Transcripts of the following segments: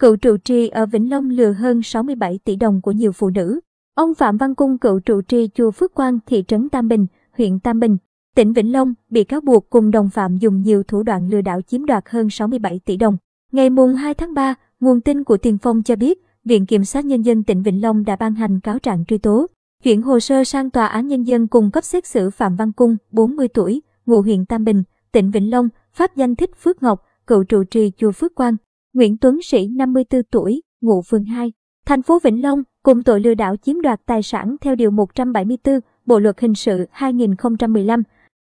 cựu trụ trì ở Vĩnh Long lừa hơn 67 tỷ đồng của nhiều phụ nữ. Ông Phạm Văn Cung, cựu trụ trì chùa Phước Quang, thị trấn Tam Bình, huyện Tam Bình, tỉnh Vĩnh Long, bị cáo buộc cùng đồng phạm dùng nhiều thủ đoạn lừa đảo chiếm đoạt hơn 67 tỷ đồng. Ngày mùng 2 tháng 3, nguồn tin của Tiền Phong cho biết, Viện Kiểm sát Nhân dân tỉnh Vĩnh Long đã ban hành cáo trạng truy tố, chuyển hồ sơ sang Tòa án Nhân dân cung cấp xét xử Phạm Văn Cung, 40 tuổi, ngụ huyện Tam Bình, tỉnh Vĩnh Long, pháp danh thích Phước Ngọc, cựu trụ trì chùa Phước Quang, Nguyễn Tuấn Sĩ 54 tuổi, ngụ phường 2, thành phố Vĩnh Long, cùng tội lừa đảo chiếm đoạt tài sản theo Điều 174 Bộ Luật Hình sự 2015,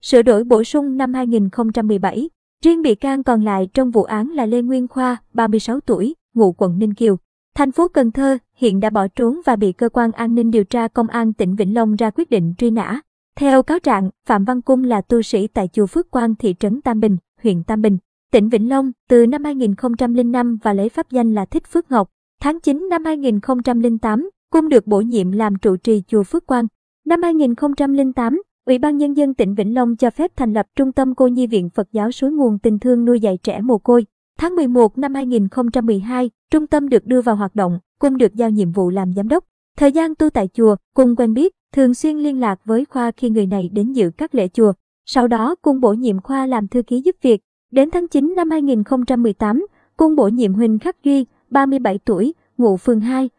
sửa đổi bổ sung năm 2017. Riêng bị can còn lại trong vụ án là Lê Nguyên Khoa, 36 tuổi, ngụ quận Ninh Kiều. Thành phố Cần Thơ hiện đã bỏ trốn và bị cơ quan an ninh điều tra công an tỉnh Vĩnh Long ra quyết định truy nã. Theo cáo trạng, Phạm Văn Cung là tu sĩ tại chùa Phước Quang thị trấn Tam Bình, huyện Tam Bình, tỉnh Vĩnh Long từ năm 2005 và lấy pháp danh là Thích Phước Ngọc. Tháng 9 năm 2008, Cung được bổ nhiệm làm trụ trì chùa Phước Quang. Năm 2008, Ủy ban Nhân dân tỉnh Vĩnh Long cho phép thành lập Trung tâm Cô Nhi Viện Phật giáo Suối Nguồn Tình Thương nuôi dạy trẻ mồ côi. Tháng 11 năm 2012, trung tâm được đưa vào hoạt động, cung được giao nhiệm vụ làm giám đốc. Thời gian tu tại chùa, cung quen biết, thường xuyên liên lạc với Khoa khi người này đến dự các lễ chùa. Sau đó, cung bổ nhiệm Khoa làm thư ký giúp việc. Đến tháng 9 năm 2018, cung bổ nhiệm Huỳnh Khắc Duy, 37 tuổi, ngụ phường 2,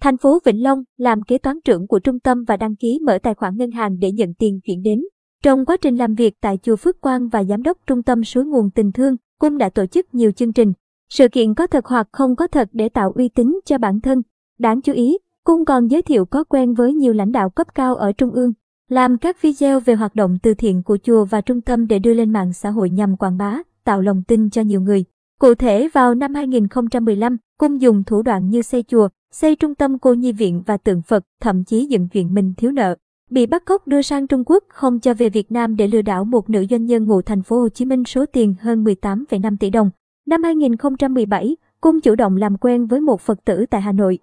thành phố Vĩnh Long, làm kế toán trưởng của trung tâm và đăng ký mở tài khoản ngân hàng để nhận tiền chuyển đến. Trong quá trình làm việc tại chùa Phước Quang và giám đốc trung tâm suối nguồn tình thương, cung đã tổ chức nhiều chương trình, sự kiện có thật hoặc không có thật để tạo uy tín cho bản thân. Đáng chú ý, cung còn giới thiệu có quen với nhiều lãnh đạo cấp cao ở Trung ương, làm các video về hoạt động từ thiện của chùa và trung tâm để đưa lên mạng xã hội nhằm quảng bá, tạo lòng tin cho nhiều người. Cụ thể vào năm 2015, cung dùng thủ đoạn như xây chùa, xây trung tâm cô nhi viện và tượng Phật, thậm chí dựng chuyện mình thiếu nợ. Bị bắt cóc đưa sang Trung Quốc không cho về Việt Nam để lừa đảo một nữ doanh nhân ngụ thành phố Hồ Chí Minh số tiền hơn 18,5 tỷ đồng. Năm 2017, cung chủ động làm quen với một Phật tử tại Hà Nội.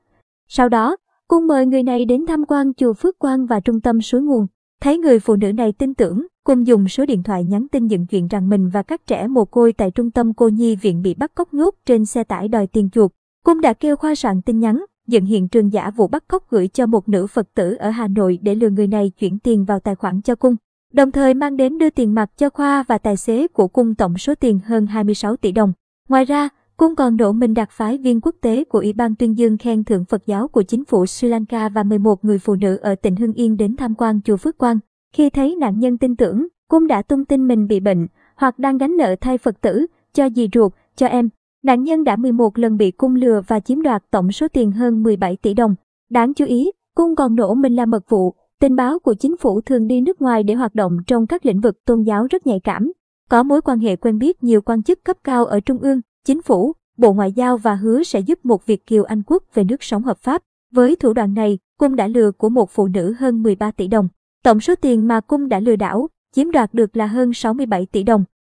Sau đó, cung mời người này đến tham quan chùa Phước Quang và trung tâm suối nguồn. Thấy người phụ nữ này tin tưởng, cung dùng số điện thoại nhắn tin dựng chuyện rằng mình và các trẻ mồ côi tại trung tâm cô nhi viện bị bắt cóc nhốt trên xe tải đòi tiền chuộc. Cung đã kêu khoa soạn tin nhắn, dựng hiện trường giả vụ bắt cóc gửi cho một nữ Phật tử ở Hà Nội để lừa người này chuyển tiền vào tài khoản cho cung. Đồng thời mang đến đưa tiền mặt cho Khoa và tài xế của cung tổng số tiền hơn 26 tỷ đồng. Ngoài ra, cung còn đổ mình đặc phái viên quốc tế của Ủy ban tuyên dương khen thưởng Phật giáo của chính phủ Sri Lanka và 11 người phụ nữ ở tỉnh Hưng Yên đến tham quan chùa Phước Quang. Khi thấy nạn nhân tin tưởng, cung đã tung tin mình bị bệnh hoặc đang gánh nợ thay Phật tử, cho dì ruột, cho em. Nạn nhân đã 11 lần bị cung lừa và chiếm đoạt tổng số tiền hơn 17 tỷ đồng. Đáng chú ý, cung còn nổ mình là mật vụ, tình báo của chính phủ thường đi nước ngoài để hoạt động trong các lĩnh vực tôn giáo rất nhạy cảm. Có mối quan hệ quen biết nhiều quan chức cấp cao ở Trung ương, Chính phủ, Bộ Ngoại giao và hứa sẽ giúp một Việt Kiều Anh Quốc về nước sống hợp pháp. Với thủ đoạn này, Cung đã lừa của một phụ nữ hơn 13 tỷ đồng. Tổng số tiền mà Cung đã lừa đảo, chiếm đoạt được là hơn 67 tỷ đồng.